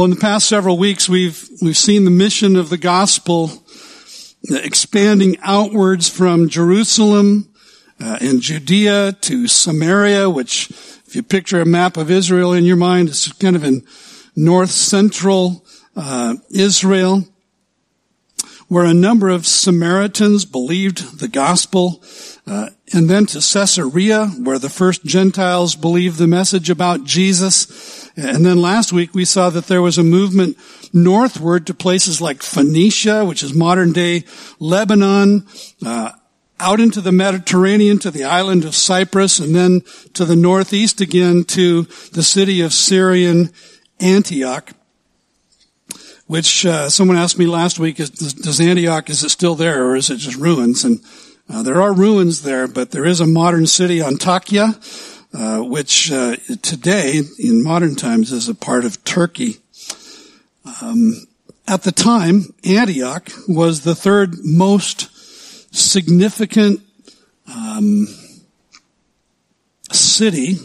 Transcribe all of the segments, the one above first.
Well, in the past several weeks, we've, we've seen the mission of the gospel expanding outwards from Jerusalem uh, in Judea to Samaria, which, if you picture a map of Israel in your mind, is kind of in north central uh, Israel, where a number of Samaritans believed the gospel, uh, and then to Caesarea, where the first Gentiles believed the message about Jesus. And then last week we saw that there was a movement northward to places like Phoenicia, which is modern day Lebanon, uh, out into the Mediterranean to the island of Cyprus, and then to the northeast again to the city of Syrian Antioch, which uh, someone asked me last week, is, does Antioch, is it still there or is it just ruins? And uh, there are ruins there, but there is a modern city, Antakya, uh, which uh, today, in modern times, is a part of Turkey. Um, at the time, Antioch was the third most significant um, city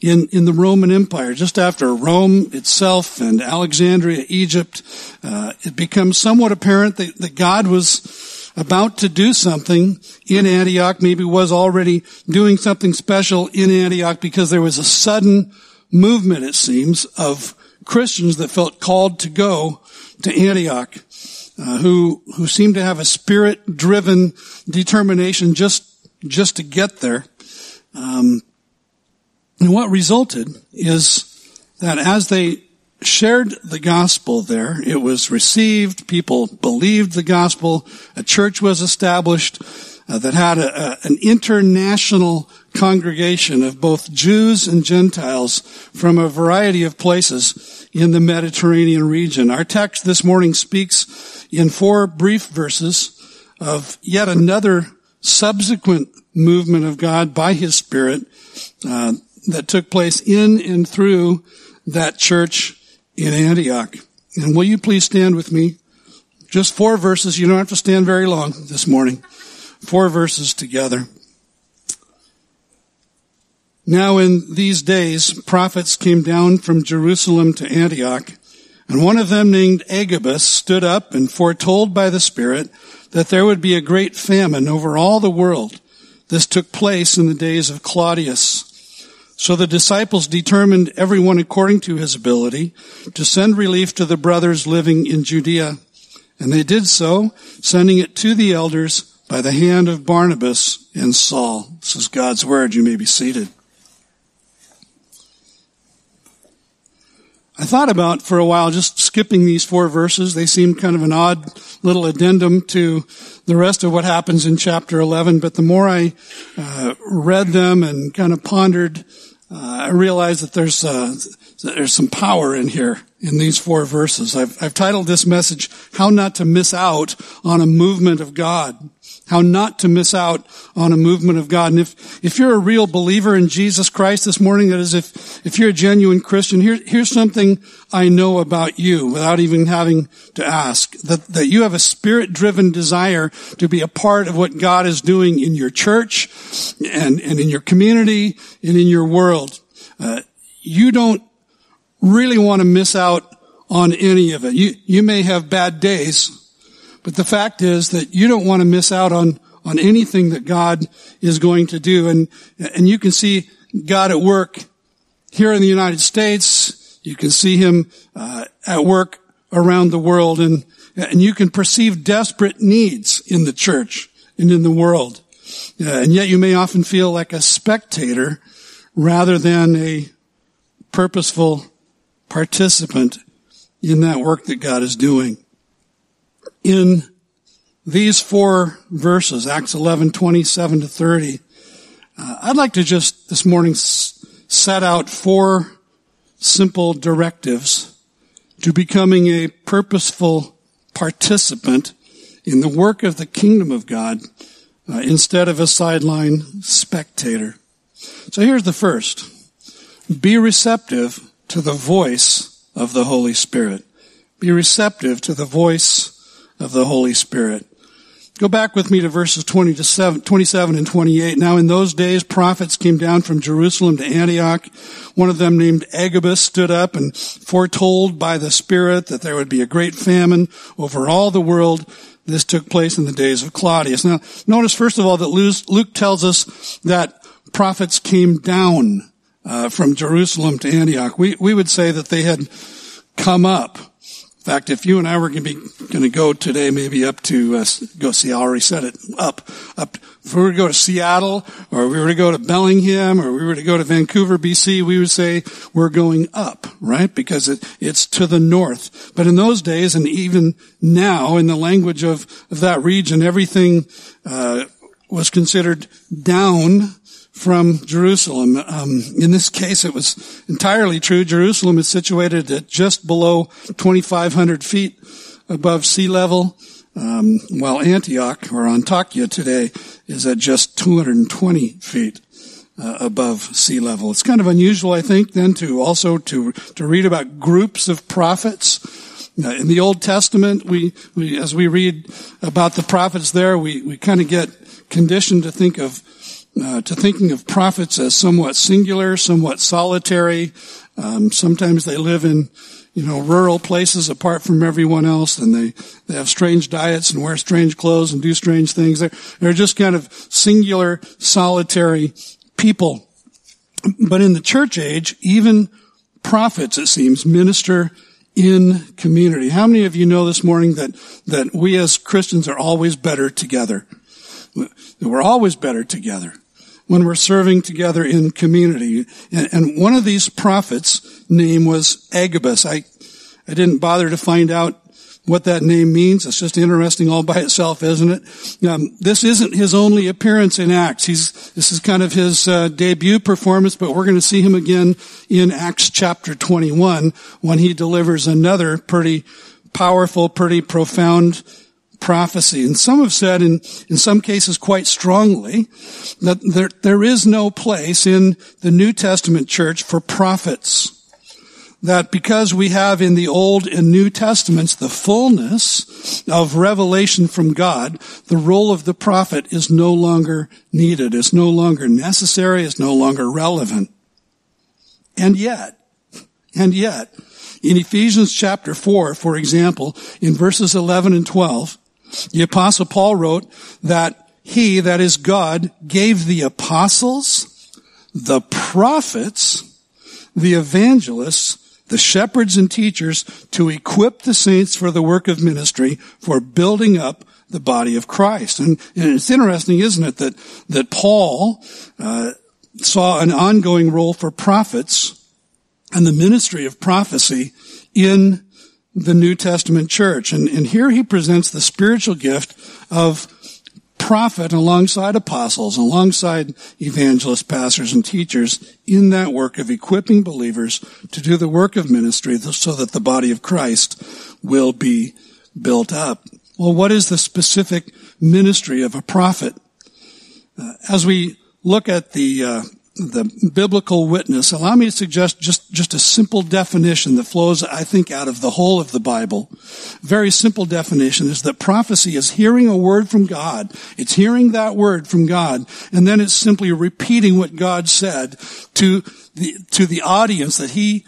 in, in the Roman Empire. Just after Rome itself and Alexandria, Egypt, uh, it becomes somewhat apparent that, that God was about to do something in Antioch, maybe was already doing something special in Antioch because there was a sudden movement, it seems, of Christians that felt called to go to Antioch uh, who who seem to have a spirit driven determination just just to get there. Um, and what resulted is that as they shared the gospel there, it was received. People believed the gospel. A church was established uh, that had a, a, an international congregation of both Jews and Gentiles from a variety of places in the Mediterranean region. Our text this morning speaks in four brief verses of yet another subsequent movement of God by His Spirit uh, that took place in and through that church in Antioch. And will you please stand with me? Just four verses. You don't have to stand very long this morning. Four verses together. Now in these days, prophets came down from Jerusalem to Antioch, and one of them named Agabus stood up and foretold by the Spirit that there would be a great famine over all the world. This took place in the days of Claudius. So the disciples determined everyone according to his ability to send relief to the brothers living in Judea. And they did so, sending it to the elders by the hand of Barnabas and Saul. This is God's word. You may be seated. I thought about for a while just skipping these four verses. They seem kind of an odd little addendum to the rest of what happens in chapter 11. But the more I uh, read them and kind of pondered, uh, I realized that there's uh, there's some power in here in these four verses. I've, I've titled this message "How Not to Miss Out on a Movement of God." How not to miss out on a movement of God. And if, if you're a real believer in Jesus Christ this morning, that is, if, if you're a genuine Christian, here, here's something I know about you without even having to ask. That, that you have a spirit-driven desire to be a part of what God is doing in your church and, and in your community and in your world. Uh, you don't really want to miss out on any of it. You, you may have bad days, but the fact is that you don't want to miss out on, on anything that God is going to do. And, and you can see God at work here in the United States. You can see him uh, at work around the world and, and you can perceive desperate needs in the church and in the world. Uh, and yet you may often feel like a spectator rather than a purposeful participant in that work that God is doing in these four verses, Acts 11, 27 to 30, uh, I'd like to just this morning s- set out four simple directives to becoming a purposeful participant in the work of the kingdom of God uh, instead of a sideline spectator. So here's the first. Be receptive to the voice of the Holy Spirit. Be receptive to the voice of the Holy Spirit. Go back with me to verses 20 to 7, 27 and 28. Now in those days, prophets came down from Jerusalem to Antioch. One of them named Agabus stood up and foretold by the Spirit that there would be a great famine over all the world. This took place in the days of Claudius. Now, notice first of all that Luke tells us that prophets came down uh, from Jerusalem to Antioch. We, we would say that they had come up. In fact, if you and I were going to go today, maybe up to uh, go see, I already said it, up, up. If we were to go to Seattle, or we were to go to Bellingham, or we were to go to Vancouver, BC, we would say we're going up, right? Because it, it's to the north. But in those days, and even now, in the language of, of that region, everything uh, was considered down from Jerusalem. Um, in this case, it was entirely true. Jerusalem is situated at just below 2,500 feet above sea level, um, while Antioch or Antakya today is at just 220 feet. Uh, above sea level. It's kind of unusual, I think, then to also to to read about groups of prophets. Uh, in the Old Testament, we, we as we read about the prophets there, we we kind of get conditioned to think of uh, to thinking of prophets as somewhat singular, somewhat solitary. Um, sometimes they live in, you know, rural places apart from everyone else, and they they have strange diets and wear strange clothes and do strange things. They're they're just kind of singular, solitary people. But in the church age, even prophets, it seems, minister in community. How many of you know this morning that that we as Christians are always better together? We're always better together when we're serving together in community. And, and one of these prophets' name was Agabus. I, I didn't bother to find out what that name means. It's just interesting all by itself, isn't it? Um, this isn't his only appearance in Acts. He's this is kind of his uh, debut performance, but we're going to see him again in Acts chapter 21 when he delivers another pretty powerful, pretty profound prophecy. And some have said, in, in some cases quite strongly, that there, there is no place in the New Testament church for prophets. That because we have in the Old and New Testaments the fullness of revelation from God, the role of the prophet is no longer needed, It's no longer necessary, It's no longer relevant. And yet, and yet, in Ephesians chapter 4, for example, in verses 11 and 12, the apostle Paul wrote that he, that is God, gave the apostles, the prophets, the evangelists, the shepherds and teachers to equip the saints for the work of ministry for building up the body of Christ. And, and it's interesting, isn't it, that, that Paul, uh, saw an ongoing role for prophets and the ministry of prophecy in the New Testament church. And, and here he presents the spiritual gift of prophet alongside apostles, alongside evangelists, pastors, and teachers in that work of equipping believers to do the work of ministry so that the body of Christ will be built up. Well, what is the specific ministry of a prophet? Uh, as we look at the uh, the biblical witness, allow me to suggest just, just a simple definition that flows, I think, out of the whole of the Bible. Very simple definition is that prophecy is hearing a word from God. It's hearing that word from God, and then it's simply repeating what God said to the, to the audience that He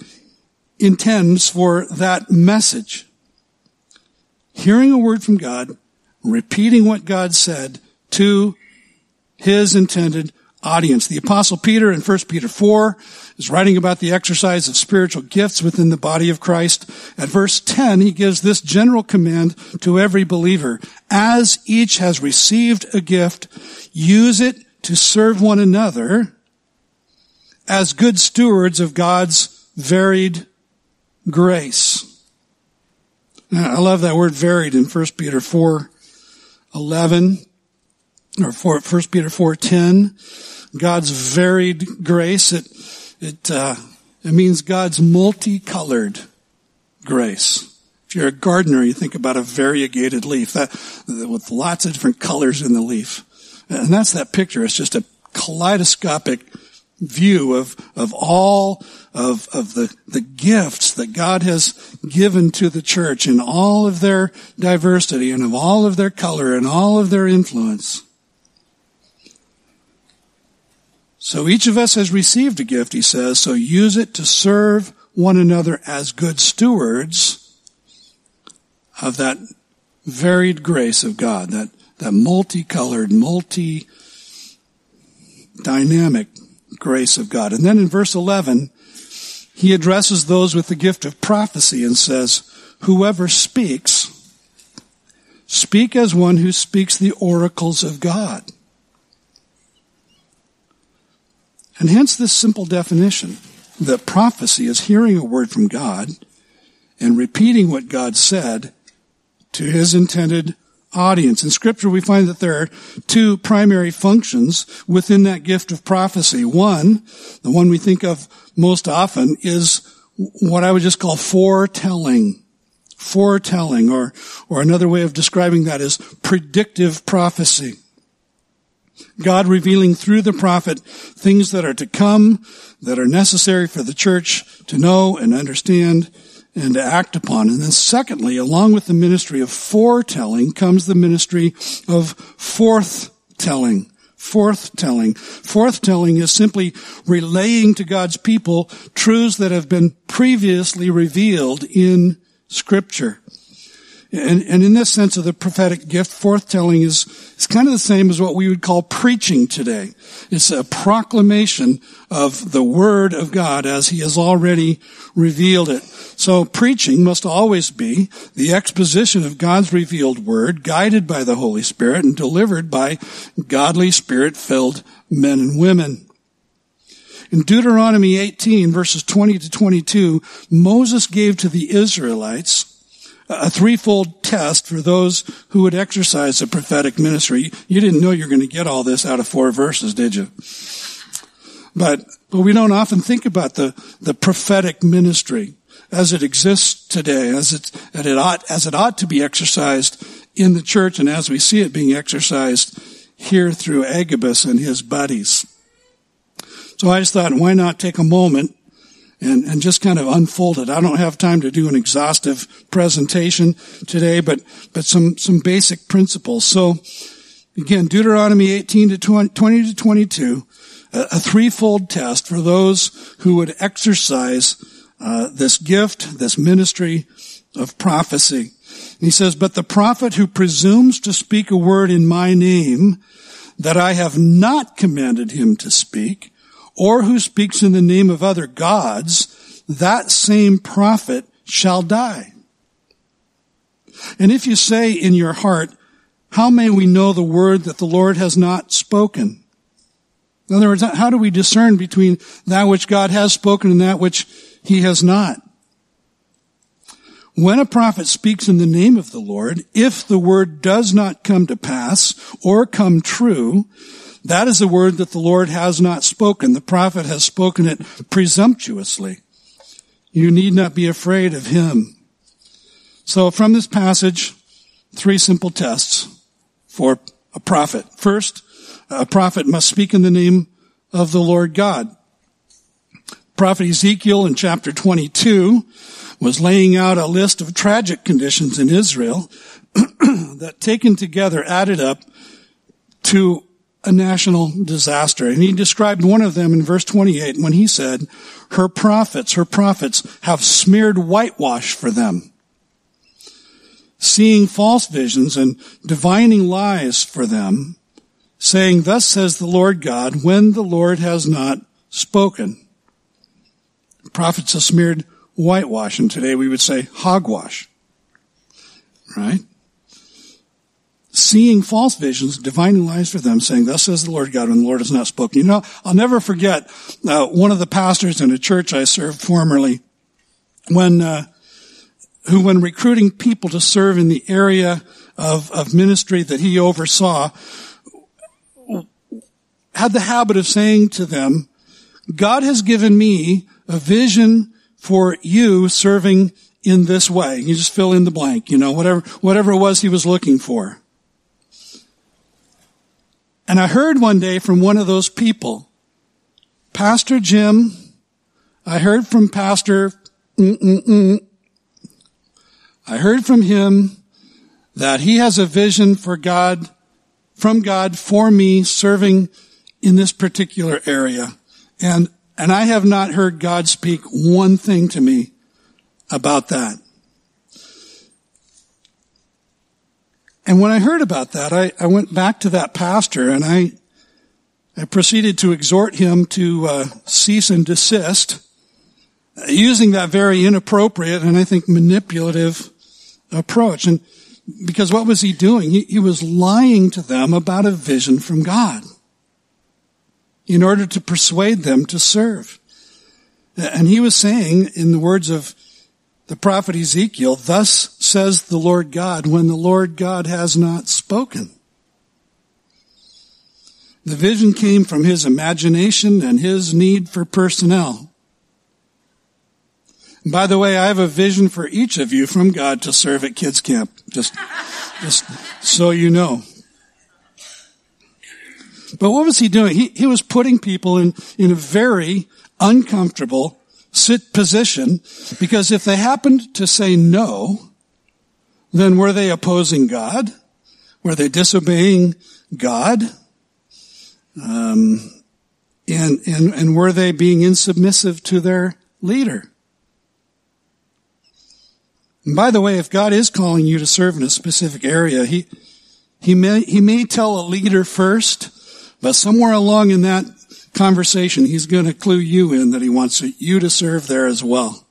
intends for that message. Hearing a word from God, repeating what God said to His intended audience. The apostle Peter in 1 Peter 4 is writing about the exercise of spiritual gifts within the body of Christ. At verse 10, he gives this general command to every believer. As each has received a gift, use it to serve one another as good stewards of God's varied grace. Now, I love that word varied in 1 Peter 4, 11 or 4, 1 Peter 4:10. God's varied grace. It, it, uh, it means God's multicolored grace. If you're a gardener, you think about a variegated leaf that, with lots of different colors in the leaf. And that's that picture. It's just a kaleidoscopic view of, of all of, of the, the gifts that God has given to the church in all of their diversity and of all of their color and all of their influence. So each of us has received a gift, he says, so use it to serve one another as good stewards of that varied grace of God, that, that multicolored, multi-dynamic grace of God. And then in verse 11, he addresses those with the gift of prophecy and says, whoever speaks, speak as one who speaks the oracles of God. And hence this simple definition that prophecy is hearing a word from God and repeating what God said to his intended audience. In scripture, we find that there are two primary functions within that gift of prophecy. One, the one we think of most often is what I would just call foretelling. Foretelling, or, or another way of describing that is predictive prophecy. God revealing through the prophet things that are to come, that are necessary for the church to know and understand and to act upon. And then secondly, along with the ministry of foretelling comes the ministry of forthtelling. Forthtelling. Forthtelling is simply relaying to God's people truths that have been previously revealed in scripture. And, and in this sense of the prophetic gift, forthtelling is, is kind of the same as what we would call preaching today. It's a proclamation of the Word of God as He has already revealed it. So preaching must always be the exposition of God's revealed Word, guided by the Holy Spirit and delivered by godly Spirit-filled men and women. In Deuteronomy 18 verses 20 to 22, Moses gave to the Israelites a threefold test for those who would exercise the prophetic ministry. You didn't know you're going to get all this out of four verses, did you? But, but we don't often think about the, the prophetic ministry as it exists today, as it, as it ought, as it ought to be exercised in the church and as we see it being exercised here through Agabus and his buddies. So I just thought, why not take a moment and, and just kind of unfold it. I don't have time to do an exhaustive presentation today, but, but some, some basic principles. So again, Deuteronomy 18 to 20, 20 to 22, a, a, threefold test for those who would exercise uh, this gift, this ministry of prophecy. And he says, but the prophet who presumes to speak a word in my name that I have not commanded him to speak, or who speaks in the name of other gods, that same prophet shall die. And if you say in your heart, how may we know the word that the Lord has not spoken? In other words, how do we discern between that which God has spoken and that which he has not? When a prophet speaks in the name of the Lord, if the word does not come to pass or come true, that is a word that the Lord has not spoken. The prophet has spoken it presumptuously. You need not be afraid of him. So from this passage, three simple tests for a prophet. First, a prophet must speak in the name of the Lord God. Prophet Ezekiel in chapter 22 was laying out a list of tragic conditions in Israel that taken together added up to a national disaster. And he described one of them in verse 28 when he said, her prophets, her prophets have smeared whitewash for them, seeing false visions and divining lies for them, saying, thus says the Lord God, when the Lord has not spoken. Prophets have smeared whitewash, and today we would say hogwash. Right? Seeing false visions, divining lies for them, saying, thus says the Lord God, when the Lord has not spoken. You know, I'll never forget, uh, one of the pastors in a church I served formerly, when, uh, who when recruiting people to serve in the area of, of ministry that he oversaw, had the habit of saying to them, God has given me a vision for you serving in this way. You just fill in the blank, you know, whatever, whatever it was he was looking for. And I heard one day from one of those people, Pastor Jim, I heard from Pastor, mm-mm-mm. I heard from him that he has a vision for God, from God for me serving in this particular area. And, and I have not heard God speak one thing to me about that. And when I heard about that, I, I went back to that pastor and I, I proceeded to exhort him to uh, cease and desist, using that very inappropriate and I think manipulative approach. And because what was he doing? He, he was lying to them about a vision from God in order to persuade them to serve. And he was saying, in the words of the prophet Ezekiel, thus says the Lord God, when the Lord God has not spoken. The vision came from his imagination and his need for personnel. By the way, I have a vision for each of you from God to serve at kids camp. Just, just so you know. But what was he doing? He, he was putting people in, in a very uncomfortable sit position because if they happened to say no, then were they opposing God? Were they disobeying God? Um, and, and, and were they being insubmissive to their leader? And by the way, if God is calling you to serve in a specific area, he, he may, he may tell a leader first, but somewhere along in that conversation, he's going to clue you in that he wants you to serve there as well.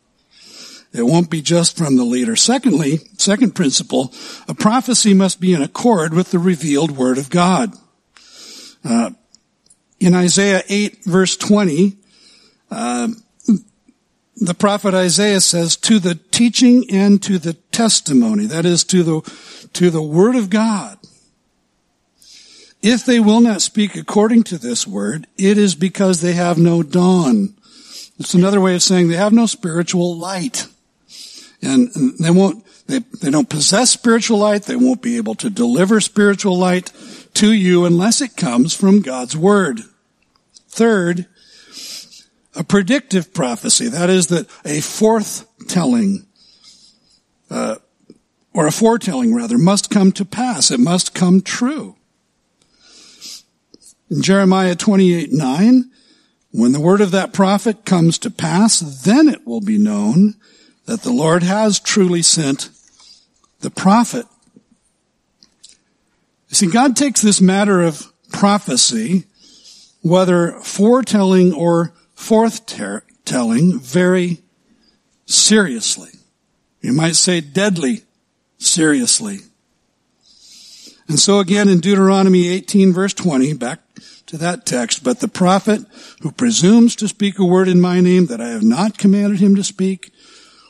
It won't be just from the leader. Secondly, second principle, a prophecy must be in accord with the revealed word of God. Uh, in Isaiah 8 verse 20, uh, the prophet Isaiah says, to the teaching and to the testimony, that is to the, to the word of God, if they will not speak according to this word, it is because they have no dawn. It's another way of saying they have no spiritual light. And they won't, they, they don't possess spiritual light. They won't be able to deliver spiritual light to you unless it comes from God's word. Third, a predictive prophecy. That is that a forthtelling, uh, or a foretelling rather, must come to pass. It must come true. In Jeremiah 28, 9, when the word of that prophet comes to pass, then it will be known that the Lord has truly sent the prophet. You see, God takes this matter of prophecy, whether foretelling or forthtelling, very seriously. You might say deadly seriously. And so again in Deuteronomy 18 verse 20, back to that text, but the prophet who presumes to speak a word in my name that I have not commanded him to speak,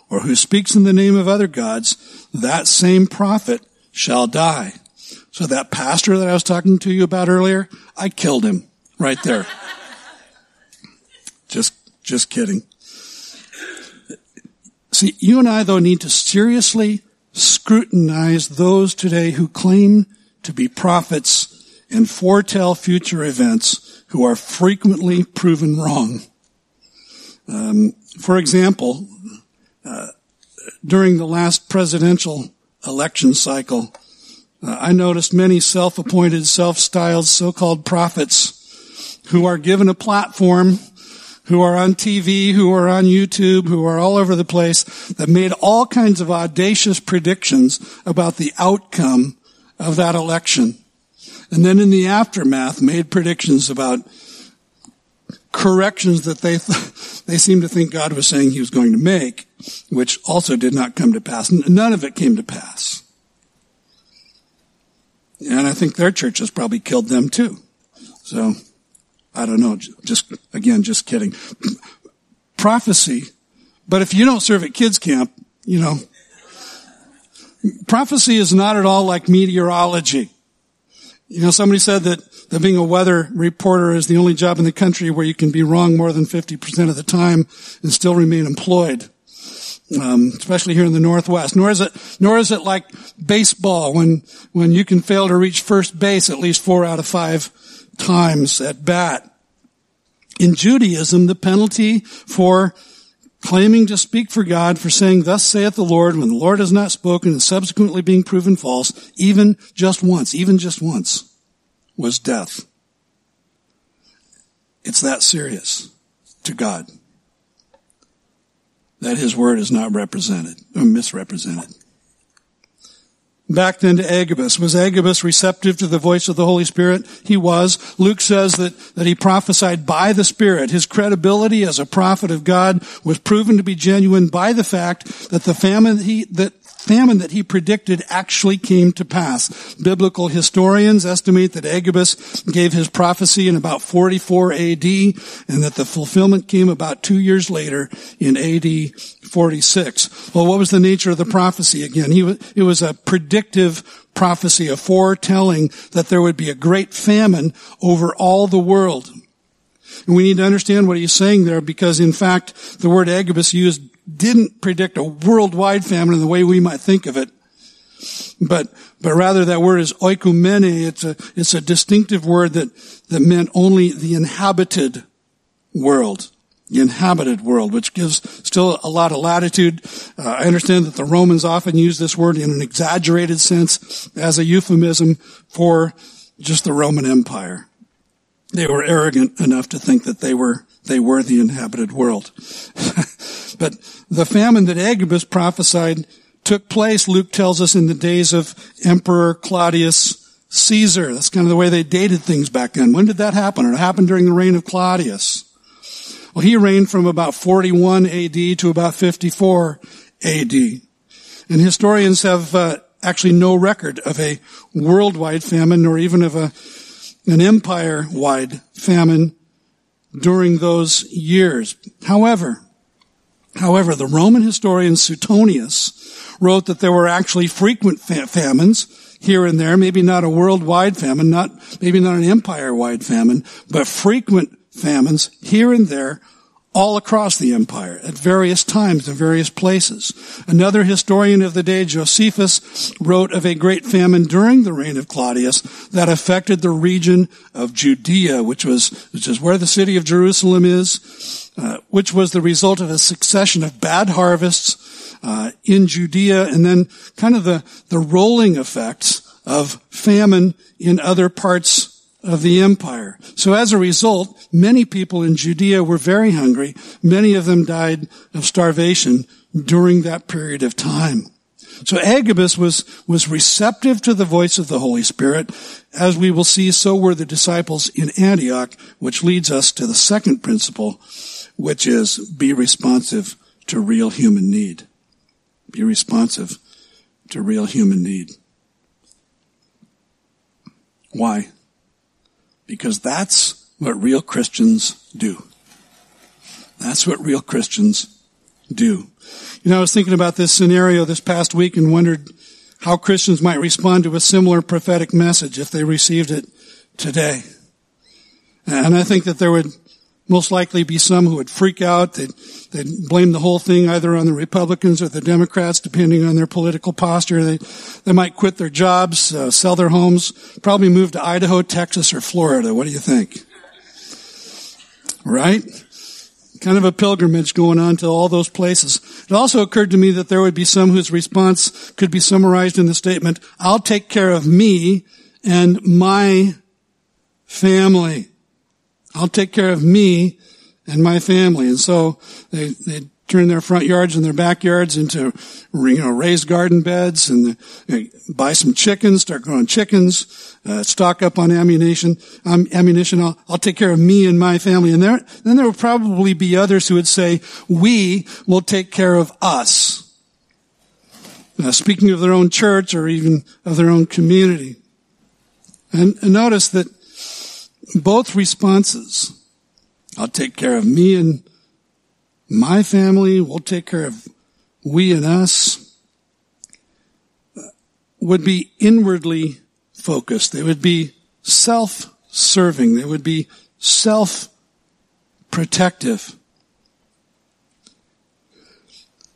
or who speaks in the name of other gods, that same prophet shall die. So that pastor that I was talking to you about earlier, I killed him right there. just, just kidding. See, you and I though need to seriously scrutinize those today who claim to be prophets and foretell future events who are frequently proven wrong. Um, for example, during the last presidential election cycle, uh, I noticed many self-appointed, self-styled so-called prophets who are given a platform, who are on TV, who are on YouTube, who are all over the place, that made all kinds of audacious predictions about the outcome of that election. And then in the aftermath made predictions about corrections that they th- they seemed to think God was saying he was going to make, which also did not come to pass. None of it came to pass. And I think their churches probably killed them too. So, I don't know. Just, again, just kidding. Prophecy. But if you don't serve at kids camp, you know, prophecy is not at all like meteorology. You know, somebody said that, that being a weather reporter is the only job in the country where you can be wrong more than 50% of the time and still remain employed. Um, especially here in the Northwest. Nor is it, nor is it like baseball when, when you can fail to reach first base at least four out of five times at bat. In Judaism, the penalty for claiming to speak for God, for saying, thus saith the Lord, when the Lord has not spoken and subsequently being proven false, even just once, even just once, was death. It's that serious to God that his word is not represented or misrepresented. Back then to Agabus. Was Agabus receptive to the voice of the Holy Spirit? He was. Luke says that, that he prophesied by the Spirit. His credibility as a prophet of God was proven to be genuine by the fact that the famine he, that famine that he predicted actually came to pass. Biblical historians estimate that Agabus gave his prophecy in about 44 AD and that the fulfillment came about two years later in AD 46. Well, what was the nature of the prophecy again? He, it was a predictive prophecy, a foretelling that there would be a great famine over all the world. And we need to understand what he's saying there because in fact, the word Agabus used didn't predict a worldwide famine in the way we might think of it. But, but rather that word is oikumene. It's a, it's a distinctive word that, that meant only the inhabited world. Inhabited world, which gives still a lot of latitude. Uh, I understand that the Romans often use this word in an exaggerated sense as a euphemism for just the Roman Empire. They were arrogant enough to think that they were, they were the inhabited world. but the famine that Agabus prophesied took place, Luke tells us, in the days of Emperor Claudius Caesar. That's kind of the way they dated things back then. When did that happen? It happened during the reign of Claudius. Well, he reigned from about 41 AD to about 54 AD. And historians have uh, actually no record of a worldwide famine nor even of a, an empire-wide famine during those years. However, However, the Roman historian Suetonius wrote that there were actually frequent famines here and there, maybe not a worldwide famine, not, maybe not an empire-wide famine, but frequent famines here and there all across the empire at various times in various places. Another historian of the day, Josephus, wrote of a great famine during the reign of Claudius that affected the region of Judea, which was, which is where the city of Jerusalem is, uh, which was the result of a succession of bad harvests uh, in Judea and then kind of the, the rolling effects of famine in other parts of the empire. So as a result, many people in Judea were very hungry. Many of them died of starvation during that period of time. So Agabus was, was receptive to the voice of the Holy Spirit. As we will see, so were the disciples in Antioch, which leads us to the second principle, which is be responsive to real human need. Be responsive to real human need. Why? Because that's what real Christians do. That's what real Christians do. You know, I was thinking about this scenario this past week and wondered how Christians might respond to a similar prophetic message if they received it today. And I think that there would most likely be some who would freak out. They'd, they'd blame the whole thing either on the Republicans or the Democrats, depending on their political posture. They, they might quit their jobs, uh, sell their homes, probably move to Idaho, Texas, or Florida. What do you think? Right? Kind of a pilgrimage going on to all those places. It also occurred to me that there would be some whose response could be summarized in the statement, I'll take care of me and my family. I'll take care of me and my family. And so they, they turn their front yards and their backyards into, you know, raised garden beds and buy some chickens, start growing chickens, uh, stock up on ammunition, um, ammunition. I'll, I'll take care of me and my family. And there, then there will probably be others who would say, we will take care of us. Uh, speaking of their own church or even of their own community. And, and notice that both responses. I'll take care of me and my family. We'll take care of we and us. Would be inwardly focused. They would be self-serving. They would be self-protective.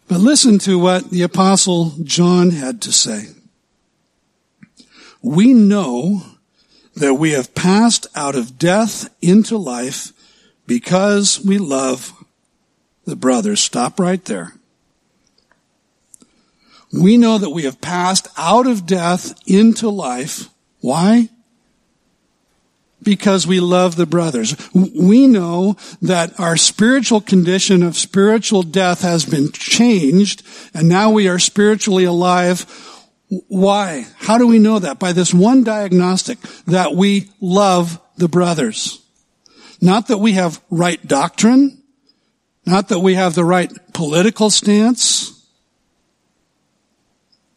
But listen to what the apostle John had to say. We know that we have passed out of death into life because we love the brothers. Stop right there. We know that we have passed out of death into life. Why? Because we love the brothers. We know that our spiritual condition of spiritual death has been changed and now we are spiritually alive. Why? How do we know that? By this one diagnostic that we love the brothers. Not that we have right doctrine, not that we have the right political stance,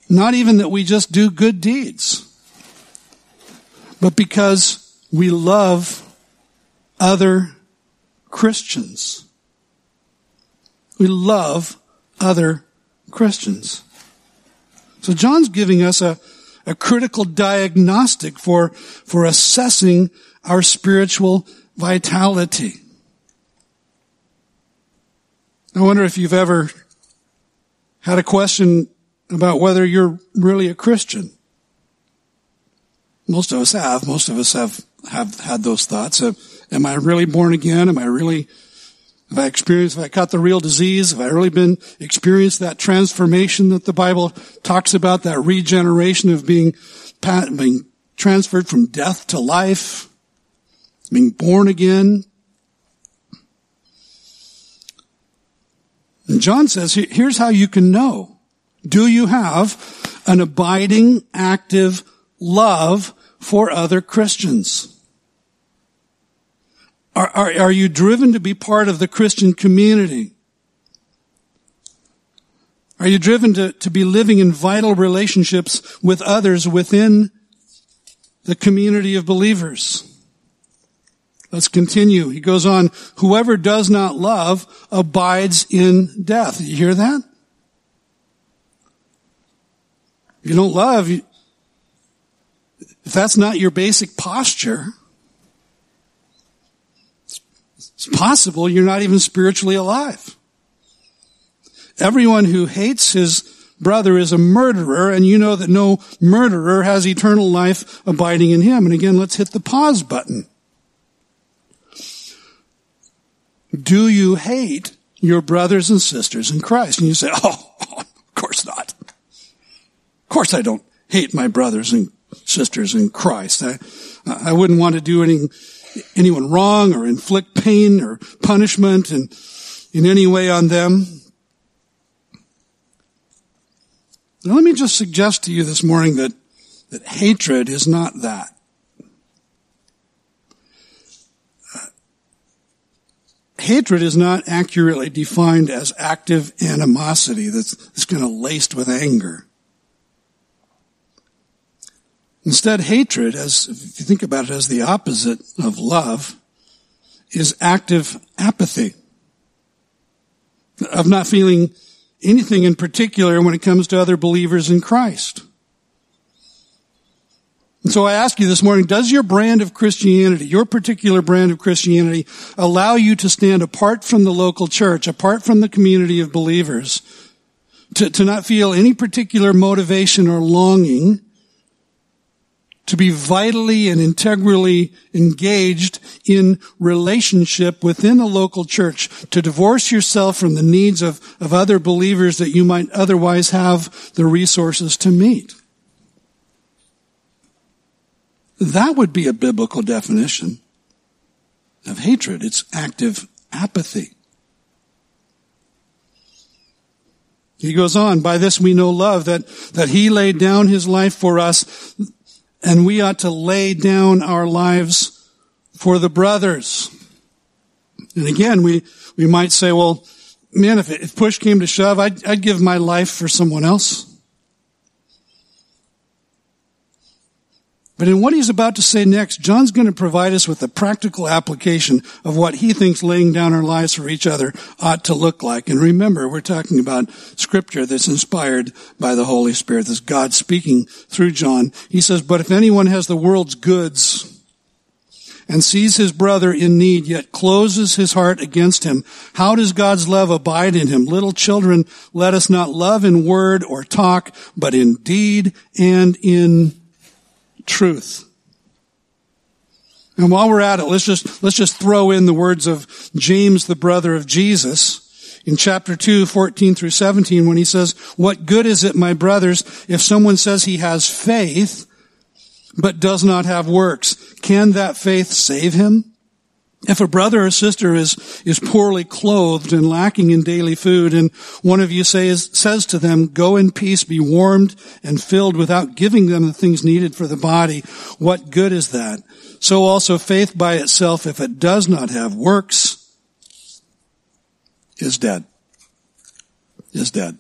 not even that we just do good deeds, but because we love other Christians. We love other Christians. So John's giving us a, a critical diagnostic for, for assessing our spiritual vitality. I wonder if you've ever had a question about whether you're really a Christian. Most of us have. Most of us have, have had those thoughts. Uh, am I really born again? Am I really, have I experienced, have I caught the real disease? Have I really been, experienced that transformation that the Bible talks about, that regeneration of being, being transferred from death to life, being born again? And John says, here's how you can know. Do you have an abiding, active love for other Christians? Are, are, are, you driven to be part of the Christian community? Are you driven to, to be living in vital relationships with others within the community of believers? Let's continue. He goes on, whoever does not love abides in death. You hear that? If you don't love, if that's not your basic posture, it's possible you're not even spiritually alive. Everyone who hates his brother is a murderer, and you know that no murderer has eternal life abiding in him. And again, let's hit the pause button. Do you hate your brothers and sisters in Christ? And you say, oh, of course not Of course I don't hate my brothers and sisters in Christ. I, I wouldn't want to do any, anyone wrong or inflict pain or punishment in, in any way on them. Now let me just suggest to you this morning that, that hatred is not that. Uh, hatred is not accurately defined as active animosity that's, that's kind of laced with anger. Instead, hatred, as if you think about it as the opposite of love, is active apathy. Of not feeling anything in particular when it comes to other believers in Christ. And so I ask you this morning, does your brand of Christianity, your particular brand of Christianity, allow you to stand apart from the local church, apart from the community of believers, to, to not feel any particular motivation or longing to be vitally and integrally engaged in relationship within a local church, to divorce yourself from the needs of, of other believers that you might otherwise have the resources to meet. That would be a biblical definition of hatred. It's active apathy. He goes on, by this we know love, that, that he laid down his life for us, and we ought to lay down our lives for the brothers. And again, we, we might say, well, man, if, if push came to shove, I'd, I'd give my life for someone else. But in what he's about to say next, John's going to provide us with a practical application of what he thinks laying down our lives for each other ought to look like. And remember, we're talking about scripture that's inspired by the Holy Spirit. That's God speaking through John. He says, but if anyone has the world's goods and sees his brother in need, yet closes his heart against him, how does God's love abide in him? Little children, let us not love in word or talk, but in deed and in truth. And while we're at it, let's just, let's just throw in the words of James, the brother of Jesus, in chapter 2, 14 through 17, when he says, What good is it, my brothers, if someone says he has faith, but does not have works? Can that faith save him? If a brother or sister is, is poorly clothed and lacking in daily food, and one of you says, says to them, go in peace, be warmed and filled without giving them the things needed for the body, what good is that? So also faith by itself, if it does not have works, is dead. Is dead.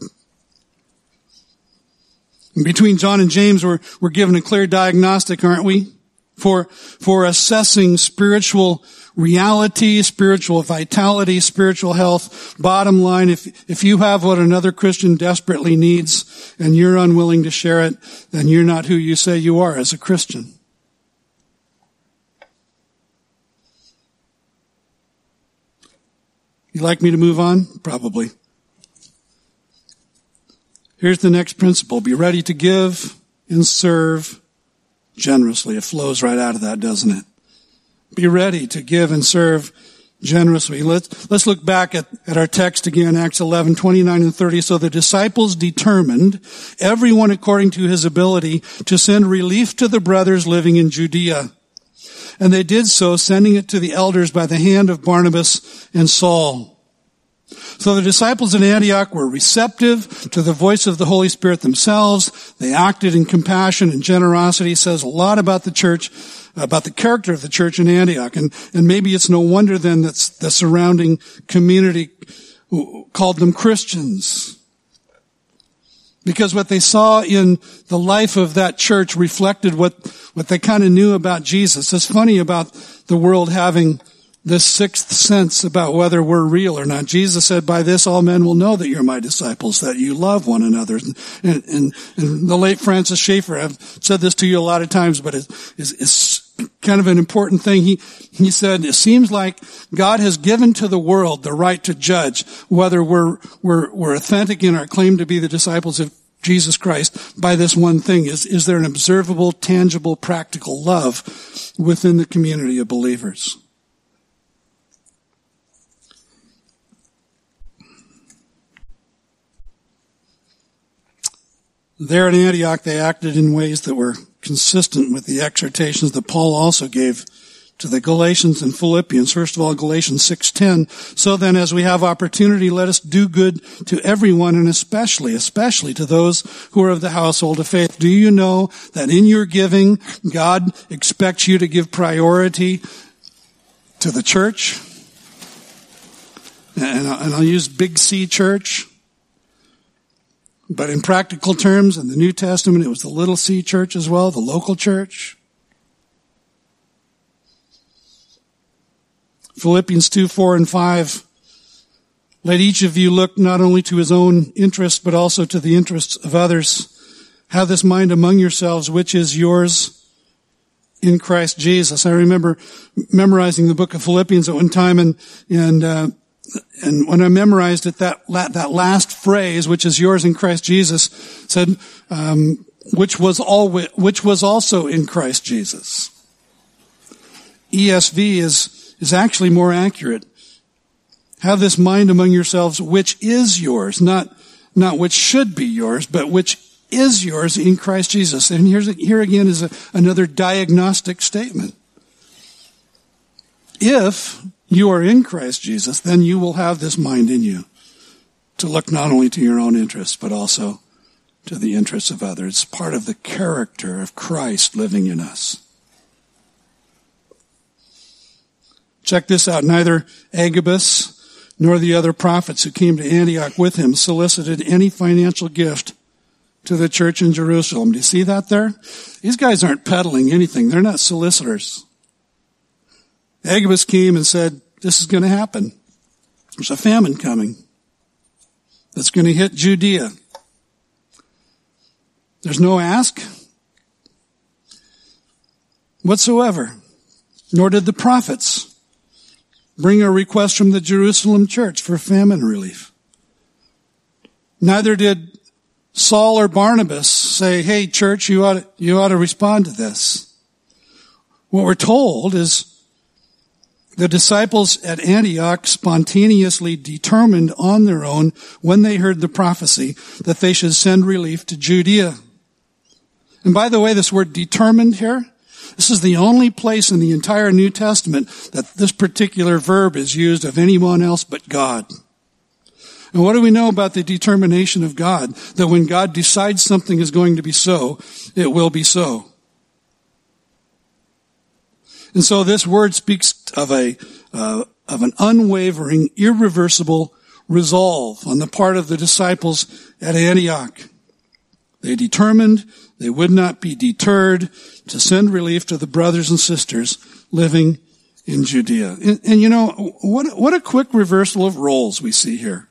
Between John and James, we're, we're given a clear diagnostic, aren't we? For, for assessing spiritual reality, spiritual vitality, spiritual health. Bottom line, if, if you have what another Christian desperately needs and you're unwilling to share it, then you're not who you say you are as a Christian. You like me to move on? Probably. Here's the next principle. Be ready to give and serve generously. It flows right out of that, doesn't it? Be ready to give and serve generously. Let's, let's look back at, at our text again, Acts 11, 29 and 30. So the disciples determined, everyone according to his ability, to send relief to the brothers living in Judea. And they did so, sending it to the elders by the hand of Barnabas and Saul. So the disciples in Antioch were receptive to the voice of the Holy Spirit themselves. They acted in compassion and generosity. It says a lot about the church, about the character of the church in Antioch. And, and maybe it's no wonder then that the surrounding community called them Christians. Because what they saw in the life of that church reflected what, what they kind of knew about Jesus. It's funny about the world having this sixth sense about whether we're real or not. Jesus said, by this all men will know that you're my disciples, that you love one another. And, and, and the late Francis Schaeffer, I've said this to you a lot of times, but it's, it's kind of an important thing. He, he said, it seems like God has given to the world the right to judge whether we're, we're, we're authentic in our claim to be the disciples of Jesus Christ by this one thing. Is, is there an observable, tangible, practical love within the community of believers? There in Antioch, they acted in ways that were consistent with the exhortations that Paul also gave to the Galatians and Philippians. First of all, Galatians 6:10. So then as we have opportunity, let us do good to everyone and especially, especially to those who are of the household of faith. Do you know that in your giving, God expects you to give priority to the church? And I'll use big C church but in practical terms, in the New Testament, it was the little c church as well, the local church. Philippians 2, 4, and 5. Let each of you look not only to his own interests, but also to the interests of others. Have this mind among yourselves, which is yours in Christ Jesus. I remember memorizing the book of Philippians at one time and, and, uh, and when I memorized it, that that last phrase, which is yours in Christ Jesus, said, um, which was all which was also in Christ Jesus. ESV is is actually more accurate. Have this mind among yourselves, which is yours, not not which should be yours, but which is yours in Christ Jesus. And here's here again is a, another diagnostic statement. If you are in Christ Jesus, then you will have this mind in you to look not only to your own interests, but also to the interests of others. It's part of the character of Christ living in us. Check this out. Neither Agabus nor the other prophets who came to Antioch with him solicited any financial gift to the church in Jerusalem. Do you see that there? These guys aren't peddling anything. They're not solicitors. Agabus came and said, this is going to happen. There's a famine coming that's going to hit Judea. There's no ask whatsoever. Nor did the prophets bring a request from the Jerusalem church for famine relief. Neither did Saul or Barnabas say, hey, church, you ought to, you ought to respond to this. What we're told is the disciples at Antioch spontaneously determined on their own when they heard the prophecy that they should send relief to Judea. And by the way, this word determined here, this is the only place in the entire New Testament that this particular verb is used of anyone else but God. And what do we know about the determination of God? That when God decides something is going to be so, it will be so. And so this word speaks of a, uh, of an unwavering, irreversible resolve on the part of the disciples at Antioch. They determined they would not be deterred to send relief to the brothers and sisters living in Judea. And, and, you know, what, what a quick reversal of roles we see here.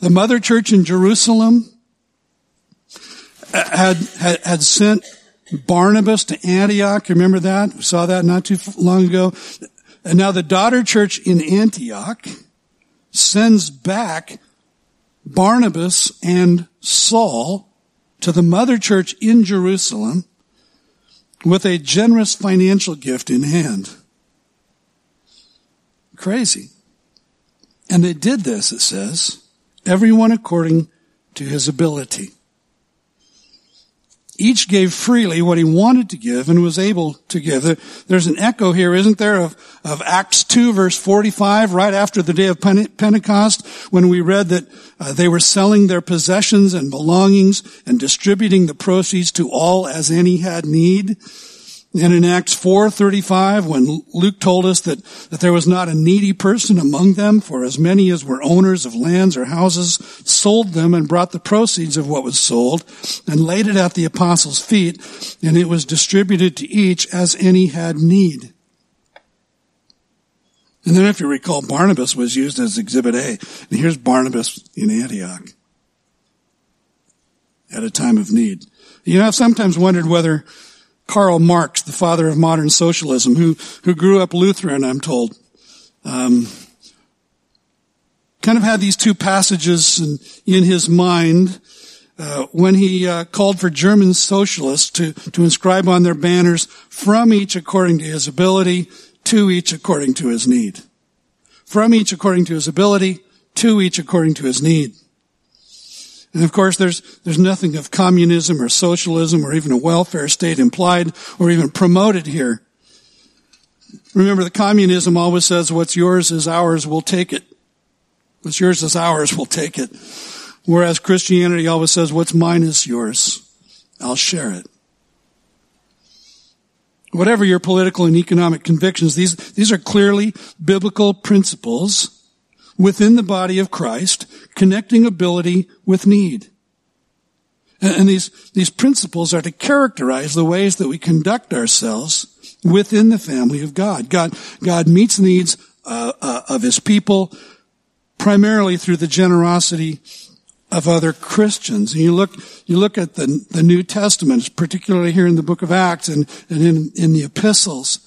The mother church in Jerusalem had, had, had sent Barnabas to Antioch. Remember that? We saw that not too long ago. And now the daughter church in Antioch sends back Barnabas and Saul to the mother church in Jerusalem with a generous financial gift in hand. Crazy. And they did this, it says, everyone according to his ability. Each gave freely what he wanted to give and was able to give. There's an echo here, isn't there, of, of Acts 2 verse 45, right after the day of Pentecost, when we read that uh, they were selling their possessions and belongings and distributing the proceeds to all as any had need. And in Acts 4:35, when Luke told us that, that there was not a needy person among them, for as many as were owners of lands or houses sold them and brought the proceeds of what was sold and laid it at the apostles' feet, and it was distributed to each as any had need. And then if you recall, Barnabas was used as exhibit A. And here's Barnabas in Antioch at a time of need. You know, I've sometimes wondered whether Karl Marx, the father of modern socialism, who, who grew up Lutheran, I'm told, um, kind of had these two passages in, in his mind uh, when he uh, called for German socialists to, to inscribe on their banners, from each according to his ability, to each according to his need. From each according to his ability, to each according to his need. And of course, there's, there's nothing of communism or socialism or even a welfare state implied or even promoted here. Remember, the communism always says what's yours is ours, we'll take it. What's yours is ours, we'll take it. Whereas Christianity always says what's mine is yours. I'll share it. Whatever your political and economic convictions, these, these are clearly biblical principles within the body of Christ, connecting ability with need. And these, these principles are to characterize the ways that we conduct ourselves within the family of God. God, God meets needs uh, uh, of His people primarily through the generosity of other Christians. And you look, you look at the, the New Testament, particularly here in the book of Acts and, and in, in the epistles.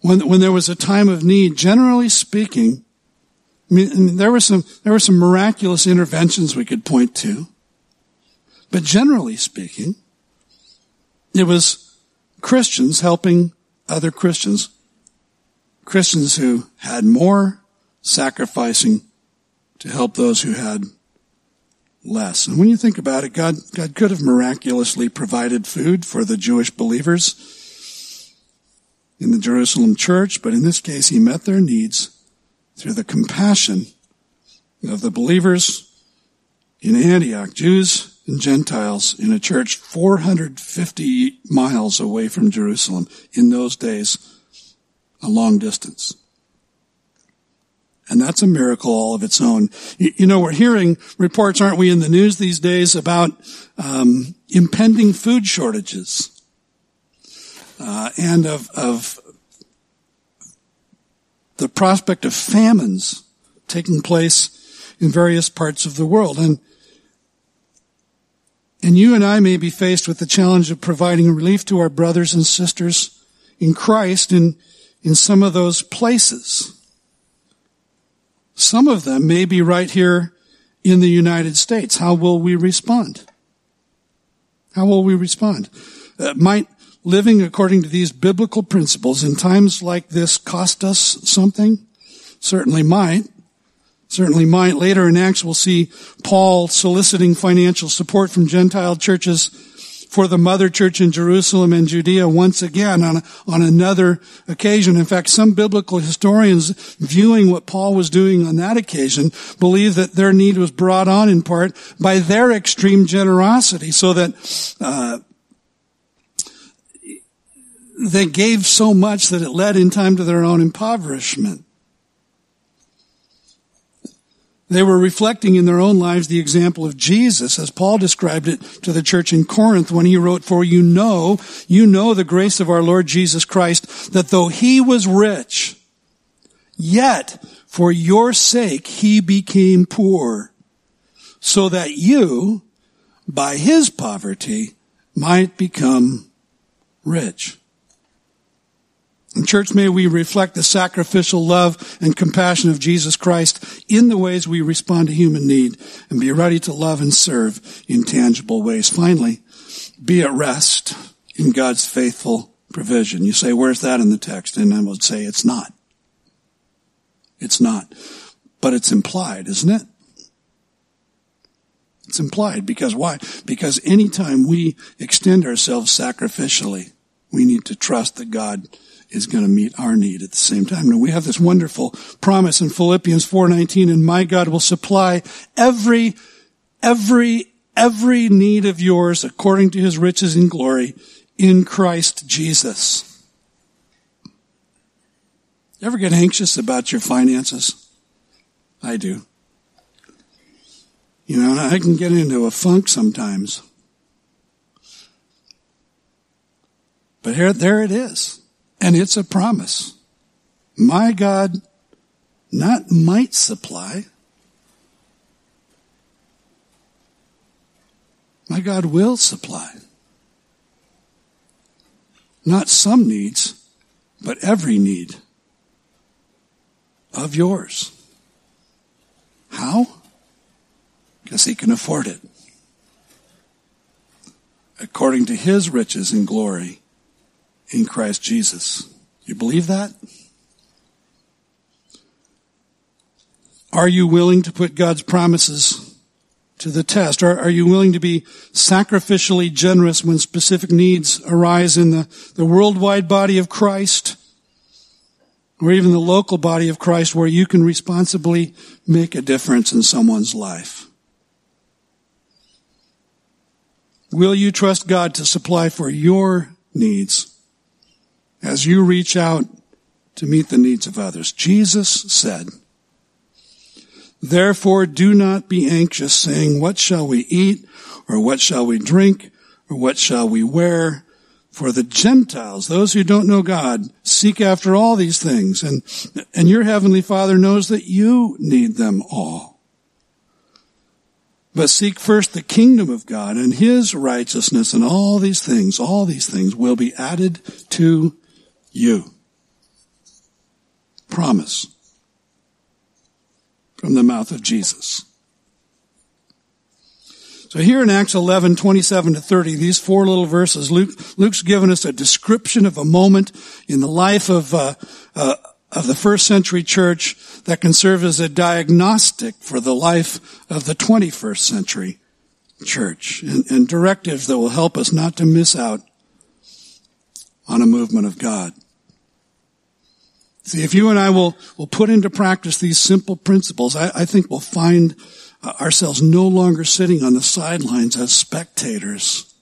When, when there was a time of need, generally speaking, I mean, there were some, there were some miraculous interventions we could point to. But generally speaking, it was Christians helping other Christians. Christians who had more sacrificing to help those who had less. And when you think about it, God, God could have miraculously provided food for the Jewish believers in the Jerusalem church, but in this case, He met their needs through the compassion of the believers in Antioch, Jews and Gentiles, in a church 450 miles away from Jerusalem in those days, a long distance. And that's a miracle all of its own. You, know, we're hearing reports, aren't we, in the news these days about um, impending food shortages uh, and of, of the prospect of famines taking place in various parts of the world. And, and you and I may be faced with the challenge of providing relief to our brothers and sisters in Christ in, in some of those places. Some of them may be right here in the United States. How will we respond? How will we respond? Uh, might, living according to these biblical principles in times like this cost us something? Certainly might. Certainly might. Later in Acts, we'll see Paul soliciting financial support from Gentile churches for the mother church in Jerusalem and Judea once again on, on another occasion. In fact, some biblical historians viewing what Paul was doing on that occasion believe that their need was brought on in part by their extreme generosity so that, uh, they gave so much that it led in time to their own impoverishment. They were reflecting in their own lives the example of Jesus as Paul described it to the church in Corinth when he wrote, For you know, you know the grace of our Lord Jesus Christ, that though he was rich, yet for your sake he became poor, so that you, by his poverty, might become rich. In church, may we reflect the sacrificial love and compassion of Jesus Christ in the ways we respond to human need and be ready to love and serve in tangible ways. Finally, be at rest in God's faithful provision. You say, where's that in the text? And I would say it's not. It's not. But it's implied, isn't it? It's implied because why? Because anytime we extend ourselves sacrificially, we need to trust that God is going to meet our need at the same time. And we have this wonderful promise in Philippians 4:19 and my God will supply every every every need of yours according to his riches in glory in Christ Jesus. You ever get anxious about your finances? I do. You know, I can get into a funk sometimes. But here, there it is. And it's a promise. My God not might supply. My God will supply. Not some needs, but every need of yours. How? Because he can afford it. According to his riches and glory in Christ Jesus. You believe that? Are you willing to put God's promises to the test? Are, are you willing to be sacrificially generous when specific needs arise in the, the worldwide body of Christ? Or even the local body of Christ where you can responsibly make a difference in someone's life? Will you trust God to supply for your needs as you reach out to meet the needs of others. Jesus said, Therefore do not be anxious saying, what shall we eat? Or what shall we drink? Or what shall we wear? For the Gentiles, those who don't know God, seek after all these things. And, and your heavenly Father knows that you need them all. But seek first the kingdom of God and his righteousness and all these things, all these things will be added to you. Promise from the mouth of Jesus. So here in Acts 11, 27 to 30, these four little verses, Luke, Luke's given us a description of a moment in the life of, uh, uh, of the first century church that can serve as a diagnostic for the life of the 21st century church and, and directives that will help us not to miss out on a movement of God. See, if you and I will, will put into practice these simple principles, I, I think we'll find uh, ourselves no longer sitting on the sidelines as spectators,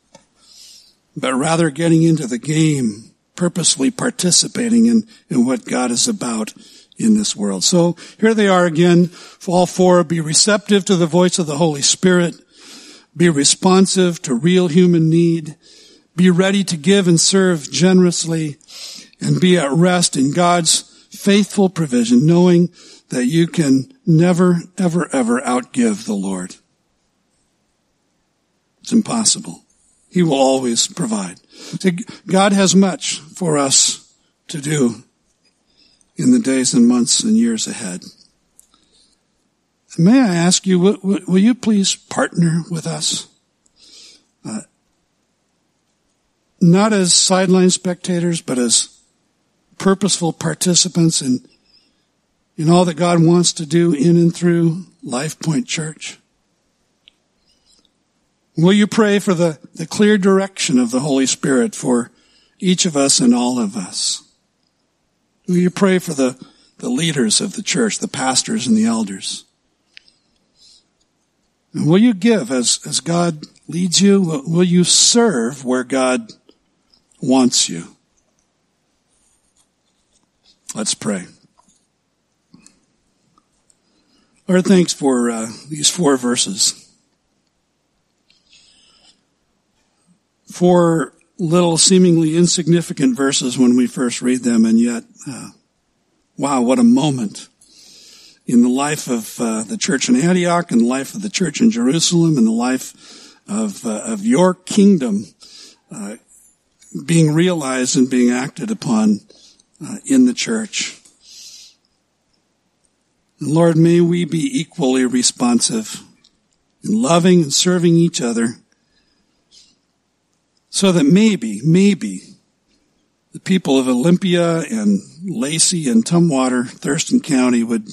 but rather getting into the game, purposely participating in, in what God is about in this world. So here they are again, all four, be receptive to the voice of the Holy Spirit, be responsive to real human need, be ready to give and serve generously. And be at rest in God's faithful provision, knowing that you can never, ever, ever outgive the Lord. It's impossible. He will always provide. God has much for us to do in the days and months and years ahead. May I ask you, will, you please partner with us? Uh, not as sideline spectators, but as purposeful participants in, in all that God wants to do in and through Life Point Church? Will you pray for the, the clear direction of the Holy Spirit for each of us and all of us? Will you pray for the, the leaders of the church, the pastors and the elders? And will you give as, as God leads you? Will, will you serve where God wants you? Let's pray. Lord, thanks for uh, these four verses. Four little seemingly insignificant verses when we first read them, and yet, uh, wow, what a moment in the life of uh, the church in Antioch, in the life of the church in Jerusalem, in the life of uh, of your kingdom uh, being realized and being acted upon uh, in the church. And Lord, may we be equally responsive in loving and serving each other so that maybe, maybe the people of Olympia and Lacey and Tumwater, Thurston County would,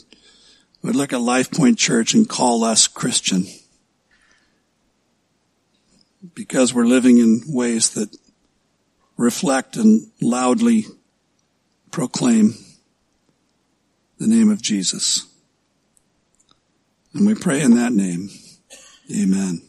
would look at Life Point Church and call us Christian. Because we're living in ways that reflect and loudly proclaim the name of Jesus. And we pray in that name. Amen.